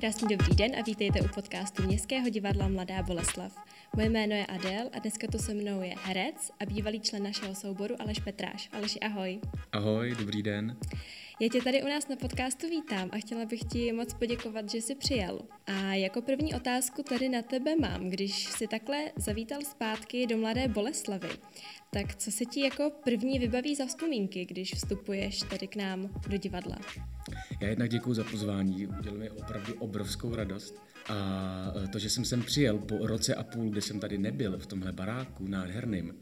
Krásný dobrý den a vítejte u podcastu Městského divadla Mladá Boleslav. Moje jméno je Adel a dneska tu se mnou je herec a bývalý člen našeho souboru Aleš Petráš. Aleši, ahoj. Ahoj, dobrý den. Já tě tady u nás na podcastu vítám a chtěla bych ti moc poděkovat, že jsi přijel. A jako první otázku tady na tebe mám, když jsi takhle zavítal zpátky do Mladé Boleslavy, tak co se ti jako první vybaví za vzpomínky, když vstupuješ tady k nám do divadla? Já jednak děkuji za pozvání, udělal mi opravdu obrovskou radost. A to, že jsem sem přijel po roce a půl, kdy jsem tady nebyl v tomhle baráku nádherným,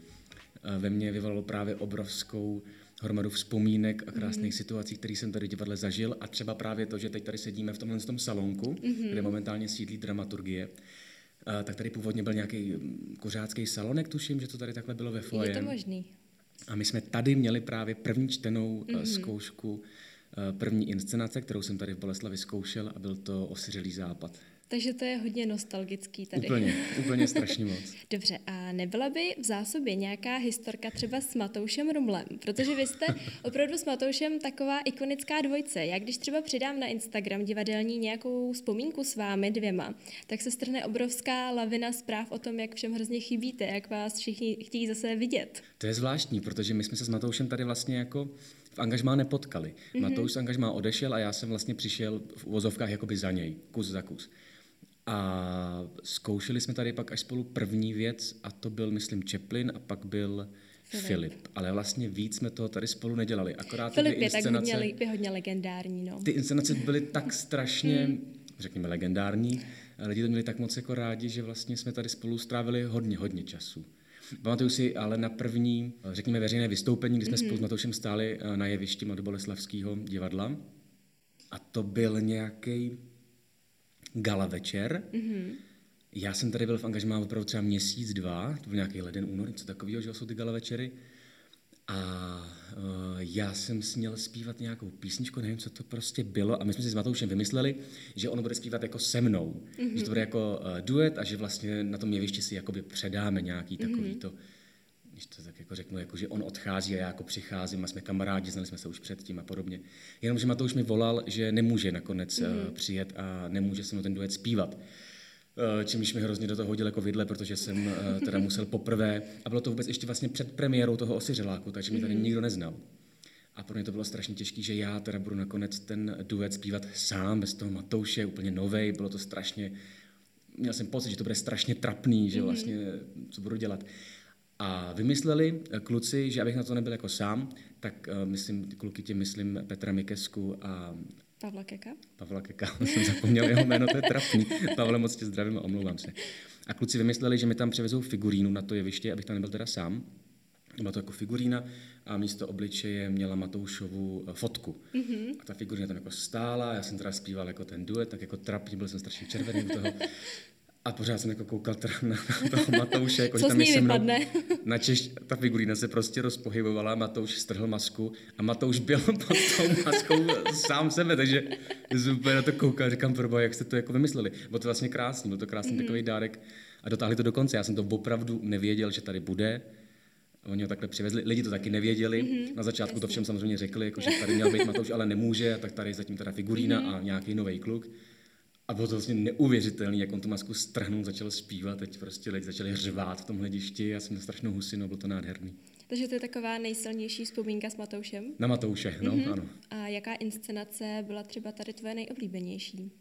ve mně vyvolalo právě obrovskou hromadu vzpomínek a krásných mm. situací, které jsem tady v divadle zažil a třeba právě to, že teď tady sedíme v tomhle tom salonku, mm-hmm. kde momentálně sídlí dramaturgie, tak tady původně byl nějaký mm, kořácký salonek, tuším, že to tady takhle bylo ve foje. Je to možný. A my jsme tady měli právě první čtenou mm-hmm. zkoušku první inscenace, kterou jsem tady v Boleslavi zkoušel a byl to Osiřelý západ. Takže to je hodně nostalgický tady. Úplně, úplně strašně moc. Dobře, a nebyla by v zásobě nějaká historka třeba s Matoušem Rumlem? Protože vy jste opravdu s Matoušem taková ikonická dvojce. Já když třeba přidám na Instagram divadelní nějakou vzpomínku s vámi dvěma, tak se strhne obrovská lavina zpráv o tom, jak všem hrozně chybíte, jak vás všichni chtějí zase vidět. To je zvláštní, protože my jsme se s Matoušem tady vlastně jako v angažmá nepotkali. Mm-hmm. Matouš z angažmá odešel a já jsem vlastně přišel v uvozovkách jakoby za něj, kus za kus. A zkoušeli jsme tady pak až spolu první věc a to byl, myslím, Chaplin a pak byl Filip. Filip. Ale vlastně víc jsme toho tady spolu nedělali. Akorát Filip je tak hodně, hodně legendární. No. Ty inscenace byly tak strašně, hmm. řekněme, legendární. Lidi to měli tak moc jako rádi, že vlastně jsme tady spolu strávili hodně, hodně času. Pamatuju si ale na první, řekněme, veřejné vystoupení, kdy jsme mm-hmm. spolu s Matoušem stáli eh, na jevišti Mladoboleslavského divadla. A to byl nějaký gala večer. Mm-hmm. Já jsem tady byl v angažmá opravdu třeba měsíc, dva, to byl nějaký leden, únor, něco takového, že jsou ty gala večery. A uh, já jsem směl zpívat nějakou písničku, nevím, co to prostě bylo. A my jsme si s Matoušem vymysleli, že on bude zpívat jako se mnou. Mm-hmm. Že to bude jako uh, duet a že vlastně na tom jevišti si jakoby předáme nějaký mm-hmm. takový to, když to tak jako řeknu, jako že on odchází a já jako přicházím a jsme kamarádi, znali jsme se už předtím a podobně. Jenomže Matouš mi volal, že nemůže nakonec mm-hmm. uh, přijet a nemůže se mnou ten duet zpívat. Eh, čímž mi hrozně do toho hodil jako vidle, protože jsem eh, teda musel poprvé, a bylo to vůbec ještě vlastně před premiérou toho osiřeláku, takže mě tady mhm. nikdo neznal. A pro mě to bylo strašně těžké, že já teda budu nakonec ten duet zpívat sám, bez toho Matouše, úplně novej, bylo to strašně, měl jsem pocit, že to bude strašně trapný, že mhm. vlastně, co budu dělat. A vymysleli eh, kluci, že abych na to nebyl jako sám, tak uh, myslím, kluky tě myslím Petra Mikesku a Pavla Keka? Pavla Keka, jsem zapomněl jeho jméno, to je trapný. Pavle, moc tě zdravím a omlouvám se. A kluci vymysleli, že mi tam převezou figurínu na to jeviště, abych tam nebyl teda sám. Byla to jako figurína a místo obličeje měla Matoušovu eh, fotku. Mm-hmm. A ta figurína tam jako stála, já jsem teda zpíval jako ten duet, tak jako trapný, byl jsem strašně červený u toho. A pořád jsem jako koukal teda na, na toho Matouše, jako, Co tam se mnou, na Češ, ta figurína se prostě rozpohybovala, Matouš strhl masku a Matouš byl pod tou maskou sám sebe, takže jsem úplně na to koukal, říkám, proba, jak jste to jako vymysleli. Bylo to vlastně krásný, byl to krásný mm-hmm. takový dárek a dotáhli to do konce. Já jsem to opravdu nevěděl, že tady bude. Oni ho takhle přivezli, lidi to taky nevěděli. Mm-hmm, na začátku jasný. to všem samozřejmě řekli, jako, že tady měl být Matouš, ale nemůže, tak tady zatím teda figurína mm-hmm. a nějaký nový kluk. A bylo to vlastně neuvěřitelné, jak on tu masku strhnul, začal zpívat, teď prostě lidi začali řvát v tom hledišti, já jsem strašnou husinu, bylo to nádherný. Takže to je taková nejsilnější vzpomínka s Matoušem? Na Matouše, no, mm-hmm. ano. A jaká inscenace byla třeba tady tvoje nejoblíbenější?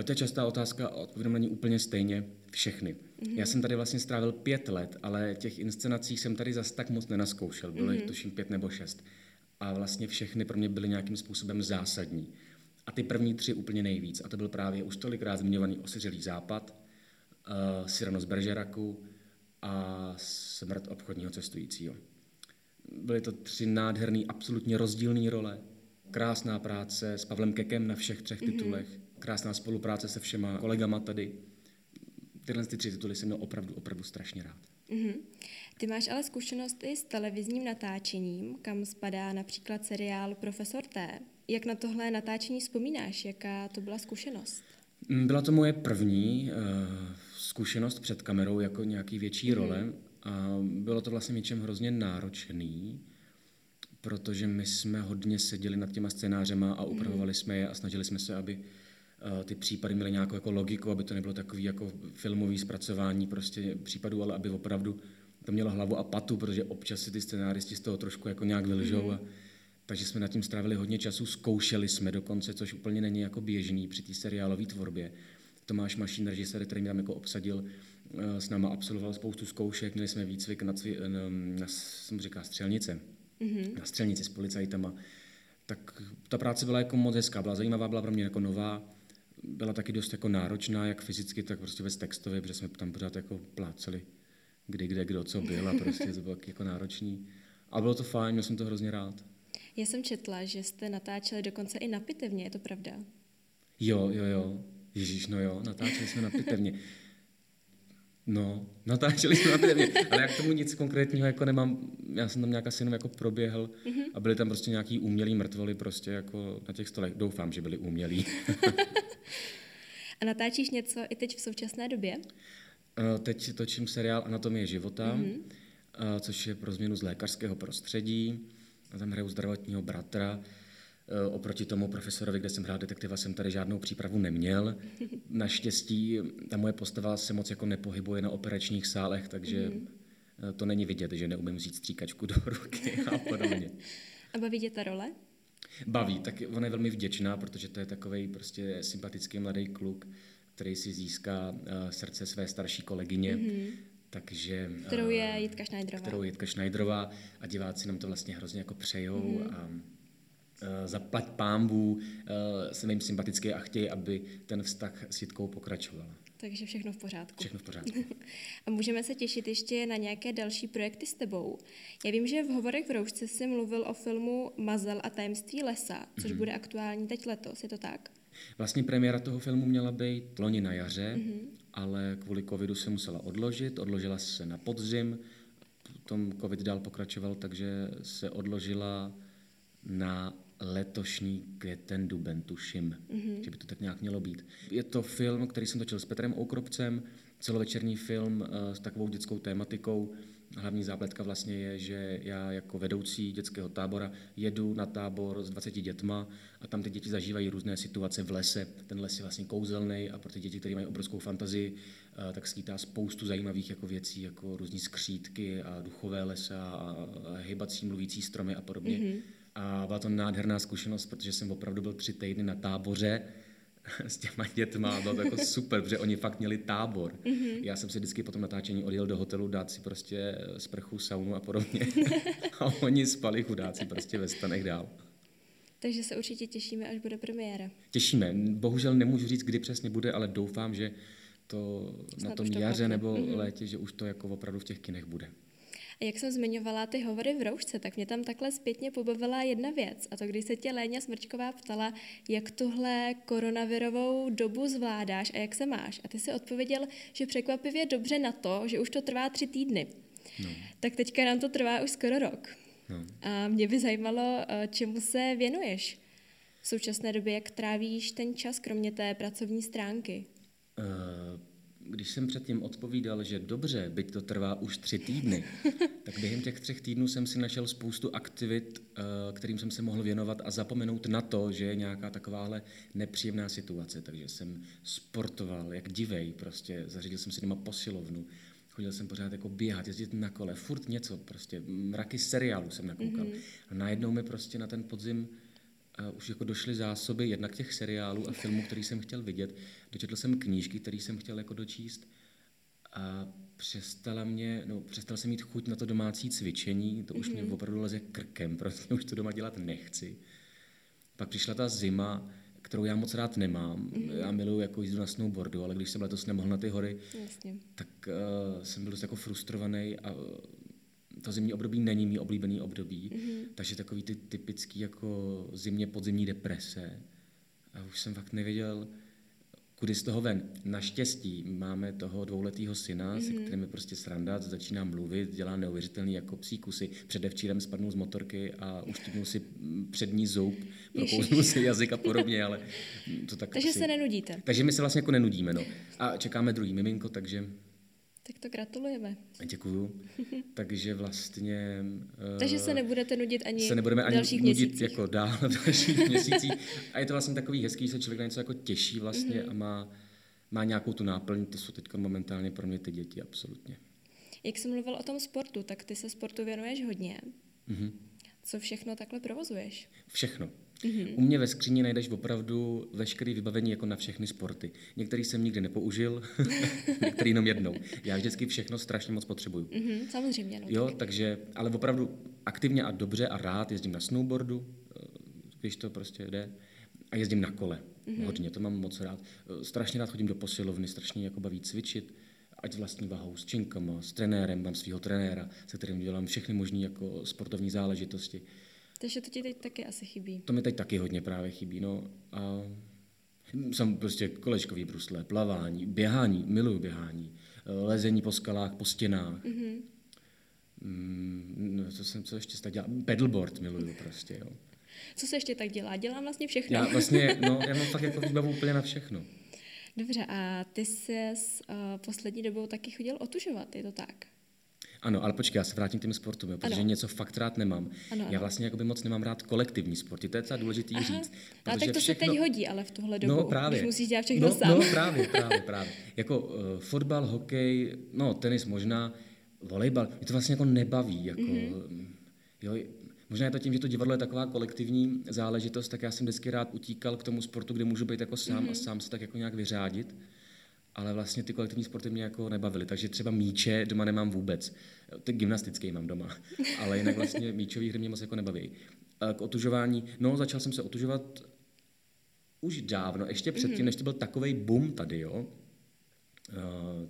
E, to je častá otázka, odpovědám na ní úplně stejně všechny. Mm-hmm. Já jsem tady vlastně strávil pět let, ale těch inscenací jsem tady zas tak moc nenaskoušel, bylo mm-hmm. jich tuším pět nebo šest. A vlastně všechny pro mě byly nějakým způsobem zásadní. A ty první tři úplně nejvíc. A to byl právě už tolikrát zmiňovaný Osiřelý západ, uh, Cyrano z Beržeraku a Smrt obchodního cestujícího. Byly to tři nádherné, absolutně rozdílné role. Krásná práce s Pavlem Kekem na všech třech mm-hmm. titulech. Krásná spolupráce se všema kolegama tady. Tyhle ty tři tituly jsem měl opravdu, opravdu strašně rád. Mm-hmm. Ty máš ale zkušenost i s televizním natáčením, kam spadá například seriál Profesor T. Jak na tohle natáčení vzpomínáš? Jaká to byla zkušenost? Mm, byla to moje první uh, zkušenost před kamerou jako nějaký větší mm-hmm. role a bylo to vlastně něčem hrozně náročný, protože my jsme hodně seděli nad těma scénářema a upravovali mm-hmm. jsme je a snažili jsme se, aby ty případy měly nějakou jako logiku, aby to nebylo takový jako filmový zpracování prostě případů, ale aby opravdu to mělo hlavu a patu, protože občas si ty scenáristi z toho trošku jako nějak vylžou. Mm-hmm. A, takže jsme nad tím strávili hodně času, zkoušeli jsme dokonce, což úplně není jako běžný při té seriálové tvorbě. Tomáš Mašín, režisér, který mě tam jako obsadil, eh, s náma absolvoval spoustu zkoušek, měli jsme výcvik na, cvi, na, na jsem říká, střelnice, mm-hmm. na střelnici s policajtama. Tak ta práce byla jako moc hezká, byla zajímavá, byla pro mě jako nová, byla taky dost jako náročná, jak fyzicky, tak prostě ve textově, protože jsme tam pořád jako pláceli, kdy, kde, kdo, co byl a prostě to bylo jako náročný. A bylo to fajn, měl jsem to hrozně rád. Já jsem četla, že jste natáčeli dokonce i na pitevně, je to pravda? Jo, jo, jo. Ježíš, no jo, natáčeli jsme na pitevně. No, natáčeli jsme na pitevně, ale jak tomu nic konkrétního jako nemám, já jsem tam nějak asi jenom jako proběhl mm-hmm. a byly tam prostě nějaký umělý mrtvoly prostě jako na těch stolech. Doufám, že byli umělí. a natáčíš něco i teď v současné době? Uh, teď točím seriál Anatomie života, mm-hmm. což je pro změnu z lékařského prostředí. A tam hraju zdravotního bratra. Eh, oproti tomu profesorovi, kde jsem hrál detektiva, jsem tady žádnou přípravu neměl. Naštěstí ta moje postava se moc jako nepohybuje na operačních sálech, takže mm. to není vidět, že neumím vzít stříkačku do ruky a podobně. A baví tě ta role? Baví, tak ona je velmi vděčná, protože to je takový prostě sympatický mladý kluk, který si získá uh, srdce své starší kolegyně. Mm-hmm. Takže, kterou je Jitka Schneiderová. Kterou je Jitka Schneiderová a diváci nám to vlastně hrozně jako přejou mm-hmm. a uh, zaplať pámbu, uh, jsem jim sympatický a chtějí, aby ten vztah s Jitkou pokračoval. Takže všechno v pořádku. Všechno v pořádku. a můžeme se těšit ještě na nějaké další projekty s tebou. Já vím, že v Hovorech v Roušce jsi mluvil o filmu Mazel a tajemství lesa, což mm-hmm. bude aktuální teď letos, je to tak? Vlastně premiéra toho filmu měla být loni na jaře, mm-hmm. Ale kvůli covidu se musela odložit, odložila se na podzim, potom covid dál pokračoval, takže se odložila na letošní květen, duben, tuším, mm-hmm. že by to tak nějak mělo být. Je to film, který jsem točil s Petrem Oukropcem, celovečerní film uh, s takovou dětskou tématikou, Hlavní zápletka vlastně je, že já jako vedoucí dětského tábora jedu na tábor s 20 dětma a tam ty děti zažívají různé situace v lese. Ten les je vlastně kouzelný a pro ty děti, které mají obrovskou fantazii, eh, tak skýtá spoustu zajímavých jako věcí, jako různé skřítky a duchové lesa a hybací mluvící stromy a podobně. Mm-hmm. A byla to nádherná zkušenost, protože jsem opravdu byl tři týdny na táboře, s těma dětma, bylo to jako super, protože oni fakt měli tábor. Mm-hmm. Já jsem si vždycky po tom natáčení odjel do hotelu dát si prostě sprchu, saunu a podobně. a oni spali chudáci prostě ve stanech dál. Takže se určitě těšíme, až bude premiéra. Těšíme. Bohužel nemůžu říct, kdy přesně bude, ale doufám, že to Snad na tom jaře nebo mm-hmm. létě, že už to jako opravdu v těch kinech bude. A jak jsem zmiňovala ty hovory v roušce, tak mě tam takhle zpětně pobavila jedna věc. A to, když se tě Léňa Smrčková ptala, jak tuhle koronavirovou dobu zvládáš a jak se máš. A ty si odpověděl, že překvapivě dobře na to, že už to trvá tři týdny. No. Tak teďka nám to trvá už skoro rok. No. A mě by zajímalo, eh, čemu se věnuješ v současné době, jak trávíš ten čas, kromě té pracovní stránky? Uh když jsem předtím odpovídal, že dobře, byť to trvá už tři týdny, tak během těch třech týdnů jsem si našel spoustu aktivit, eh, kterým jsem se mohl věnovat a zapomenout na to, že je nějaká takováhle nepříjemná situace. Takže jsem sportoval, jak divej, prostě zařídil jsem si doma posilovnu, chodil jsem pořád jako běhat, jezdit na kole, furt něco, prostě mraky seriálů jsem nakoukal. Mm-hmm. A najednou mi prostě na ten podzim a už jako došly zásoby jednak těch seriálů a filmů, který jsem chtěl vidět. Dočetl jsem knížky, které jsem chtěl jako dočíst a přestala mě, no, přestal jsem mít chuť na to domácí cvičení, to už mm-hmm. mě mhm. opravdu leze krkem, protože už to doma dělat nechci. Pak přišla ta zima, kterou já moc rád nemám. Mm-hmm. Já miluji jako jízdu na snowboardu, ale když jsem letos nemohl na ty hory, Jasně. tak uh, jsem byl dost jako frustrovaný a to zimní období není mý oblíbený období, mm-hmm. takže takový ty typický jako zimně podzimní deprese. A už jsem fakt nevěděl, kudy z toho ven. Naštěstí máme toho dvouletého syna, mm-hmm. se kterým je prostě sranda, začíná mluvit, dělá neuvěřitelný jako psí kusy. Předevčírem spadnul z motorky a uštípnul si přední zub, prokouznul si jazyk a podobně, ale to tak Takže asi... se nenudíte. Takže my se vlastně jako nenudíme, no. A čekáme druhý miminko, takže Tak to gratulujeme. Děkuju. Takže vlastně... Takže se nebudete nudit ani se nebudeme ani dalších nudit měsících. jako dál v dalších měsících. A je to vlastně takový hezký, že se člověk na něco jako těší vlastně mm-hmm. a má, má nějakou tu náplň. To jsou teď momentálně pro mě ty děti, absolutně. Jak jsem mluvil o tom sportu, tak ty se sportu věnuješ hodně. Mm-hmm. Co všechno takhle provozuješ? Všechno. Mm-hmm. U mě ve skříni najdeš opravdu veškeré vybavení jako na všechny sporty. Některý jsem nikdy nepoužil, některý jenom jednou. Já vždycky všechno strašně moc potřebuju. Mm-hmm, samozřejmě. No, jo, tak. takže, ale opravdu aktivně a dobře a rád jezdím na snowboardu, eh, když to prostě jde. A jezdím na kole. Mm-hmm. Hodně, to mám moc rád. Eh, strašně rád chodím do posilovny, strašně jako baví cvičit ať vlastní váhou, s činkama, s trenérem, mám svého trenéra, se kterým dělám všechny možné jako sportovní záležitosti. Takže to ti teď taky asi chybí. To mi teď taky hodně právě chybí. No. A jsem prostě kolečkový brusle, plavání, běhání, miluju běhání, lezení po skalách, po stěnách. Mm-hmm. no, co jsem, co ještě tak dělal? Pedalboard miluju prostě, jo. Co se ještě tak dělá? Dělám vlastně všechno. Já vlastně, no, já mám fakt jako výbavu úplně na všechno. Dobře, a ty jsi s uh, poslední dobou taky chodil otužovat, je to tak? Ano, ale počkej, já se vrátím k těm sportům, jo, protože ano. něco fakt rád nemám. Ano, ano. Já vlastně jakoby moc nemám rád kolektivní sporty, to je docela důležitý Aha. říct. No, tak to všechno... se teď hodí, ale v tuhle dobu, no, právě. když musíš dělat všechno no, sám. No právě, právě, právě. Jako uh, fotbal, hokej, no tenis možná, volejbal, mě to vlastně jako nebaví, jako, mm-hmm. jo, Možná je to tím, že to divadlo je taková kolektivní záležitost, tak já jsem vždycky rád utíkal k tomu sportu, kde můžu být jako sám mm-hmm. a sám se tak jako nějak vyřádit. Ale vlastně ty kolektivní sporty mě jako nebavily, takže třeba míče doma nemám vůbec. Ty gymnastické mám doma, ale jinak vlastně míčové hry mě moc jako nebaví. K otužování, no začal jsem se otužovat už dávno, ještě předtím, mm-hmm. než to byl takový boom tady, jo.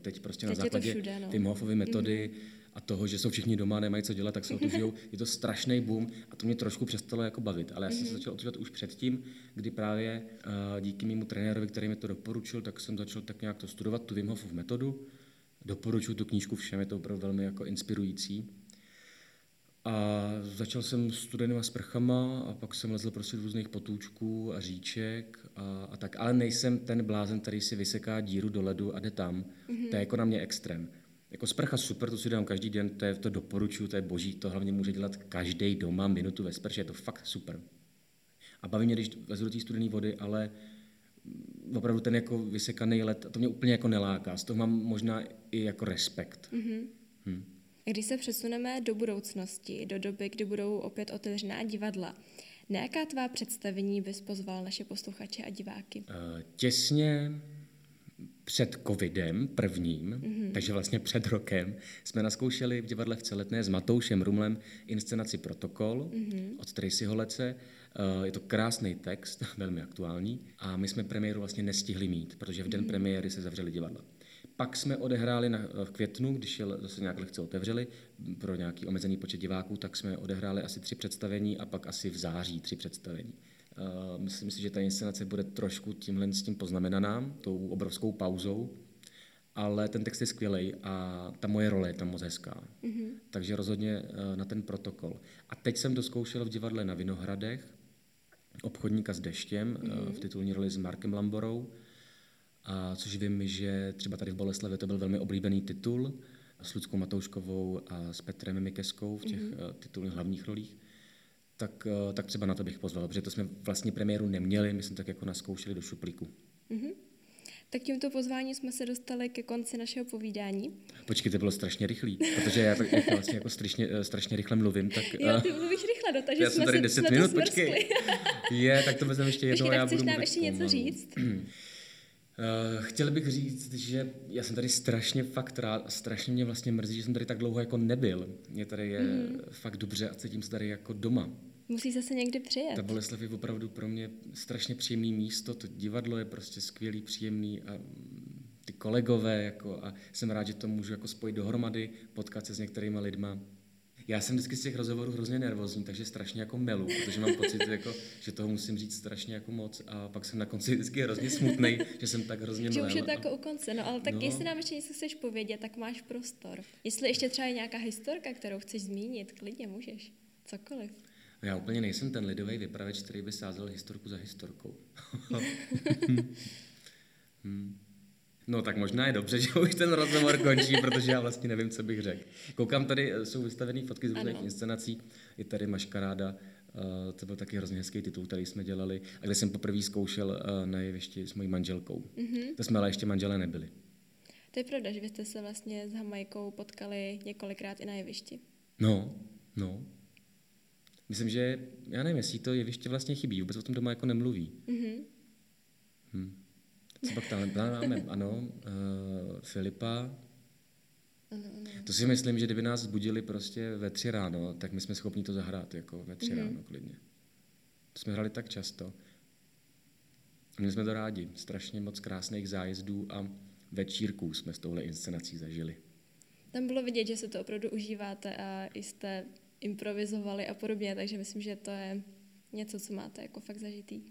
Teď prostě Teď na základě všude, no. Hofovy metody, mm-hmm a toho, že jsou všichni doma, nemají co dělat, tak se otužují. Je to strašný boom a to mě trošku přestalo jako bavit. Ale já jsem se mhm. začal otužovat už předtím, kdy právě uh, díky mému trenérovi, který mi to doporučil, tak jsem začal tak nějak to studovat, tu Wim Hofův metodu. Doporučuji tu knížku všem, je to opravdu velmi jako inspirující. A začal jsem studenýma sprchama a pak jsem lezl prostě různých potůčků a říček a, a tak. Ale nejsem ten blázen, který si vyseká díru do ledu a jde tam. Mm-hmm. To je jako na mě extrém. Jako sprcha super, to si dám každý den, to, je, to doporučuju, to je boží, to hlavně může dělat každý doma minutu ve sprše, je to fakt super. A baví mě, když vezu do té studené vody, ale opravdu ten jako vysekaný let, to mě úplně jako neláká, z toho mám možná i jako respekt. Mm-hmm. Hm. Když se přesuneme do budoucnosti, do doby, kdy budou opět otevřená divadla, na jaká tvá představení bys pozval naše posluchače a diváky? Uh, těsně před covidem prvním, mm-hmm. takže vlastně před rokem, jsme naskoušeli v divadle v Celetné s Matoušem Rumlem inscenaci Protokol mm-hmm. od Tracy Holece. Eh, je to krásný text, velmi aktuální a my jsme premiéru vlastně nestihli mít, protože v den mm-hmm. premiéry se zavřeli divadla. Pak jsme odehráli na, v květnu, když je zase nějak lehce otevřeli pro nějaký omezený počet diváků, tak jsme odehráli asi tři představení a pak asi v září tři představení. Uh, myslím si, že ta inscenace bude trošku tímhle s tím poznamenaná, tou obrovskou pauzou, ale ten text je skvělý a ta moje role je tam moc hezká. Mm-hmm. Takže rozhodně uh, na ten protokol. A teď jsem doskoušel v divadle na Vinohradech obchodníka s deštěm mm-hmm. v titulní roli s Markem Lamborou, a což vím, že třeba tady v Boleslavě to byl velmi oblíbený titul s Ludskou Matouškovou a s Petrem Mikeskou v těch mm-hmm. titulních hlavních rolích tak, eh, tak třeba na to bych pozval, protože to jsme vlastně premiéru neměli, my jsme tak jako naskoušeli do šuplíku. Mm-hmm. Tak tímto pozvání jsme se dostali ke konci našeho povídání. Počkej, to bylo strašně rychlý, protože já tak jako vlastně jako strašně, eh, strašně rychle mluvím. Tak, jo, ty mluvíš rychle, no, takže já jsme jsem tady 10 minut, počkej. Je, tak to vezmeme ještě jednou. já budu nám ještě něco říct? Uh, chtěl bych říct, že já jsem tady strašně fakt rád a strašně mě vlastně mrzí, že jsem tady tak dlouho jako nebyl. Mě tady je mm. fakt dobře a cítím se tady jako doma. Musí zase někdy přijet. Ta Boleslav je opravdu pro mě strašně příjemný místo, to divadlo je prostě skvělý, příjemný a ty kolegové jako a jsem rád, že to můžu jako spojit dohromady, potkat se s některými lidma. Já jsem vždycky z těch rozhovorů hrozně nervózní, takže strašně jako melu, protože mám pocit, jako, že toho musím říct strašně jako moc a pak jsem na konci vždycky hrozně smutný, že jsem tak hrozně mlel. Že už je to jako u konce, no ale tak no. jestli nám ještě něco chceš povědět, tak máš prostor. Jestli ještě třeba je nějaká historka, kterou chceš zmínit, klidně můžeš, cokoliv. Já úplně nejsem ten lidový vypraveč, který by sázel historku za historkou. hmm. No tak možná je dobře, že už ten rozhovor končí, protože já vlastně nevím, co bych řekl. Koukám, tady eh, jsou vystavené fotky z různých inscenací, je tady Maškaráda, uh, to byl taky hrozně hezký titul, který jsme dělali, a kde jsem poprvé zkoušel uh, na jevišti s mojí manželkou. Mm-hmm. To jsme ale ještě manželé nebyli. To je pravda, že vy jste se vlastně s Hamajkou potkali několikrát i na jevišti. No, no. Myslím, že, já nevím, jestli to jeviště vlastně chybí, vůbec o tom doma jako nemluví. Mm-hmm. Hm. Co pak tam máme? Ano, uh, Filipa. Ano, ano. To si myslím, že kdyby nás zbudili prostě ve tři ráno, tak my jsme schopni to zahrát jako ve tři mm-hmm. ráno klidně. To jsme hrali tak často. Měli jsme to rádi. Strašně moc krásných zájezdů a večírků jsme s touhle inscenací zažili. Tam bylo vidět, že se to opravdu užíváte a jste improvizovali a podobně, takže myslím, že to je něco, co máte jako fakt zažitý.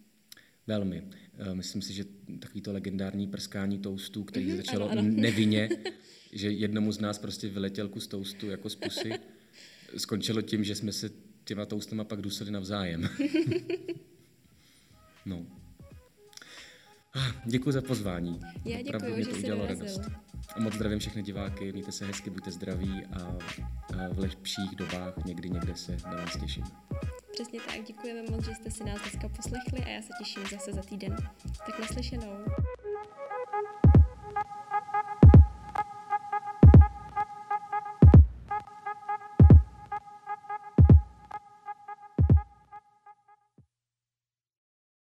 Velmi. Eh, myslím si, že takový to legendární prskání toastů, který mm-hmm, začalo ano, ano. nevinně, že jednomu z nás prostě vyletěl kus toastu jako z pusy, skončilo tím, že jsme se těma toastama pak dusili navzájem. no. Ah, děkuji za pozvání. Já děkuji, že to udělalo radost. A moc zdravím všechny diváky, mějte se hezky, buďte zdraví a, a v lepších dobách někdy někde se na vás těším. Přesně tak, děkujeme moc, že jste si nás dneska poslechli a já se těším zase za týden. Tak naslyšenou.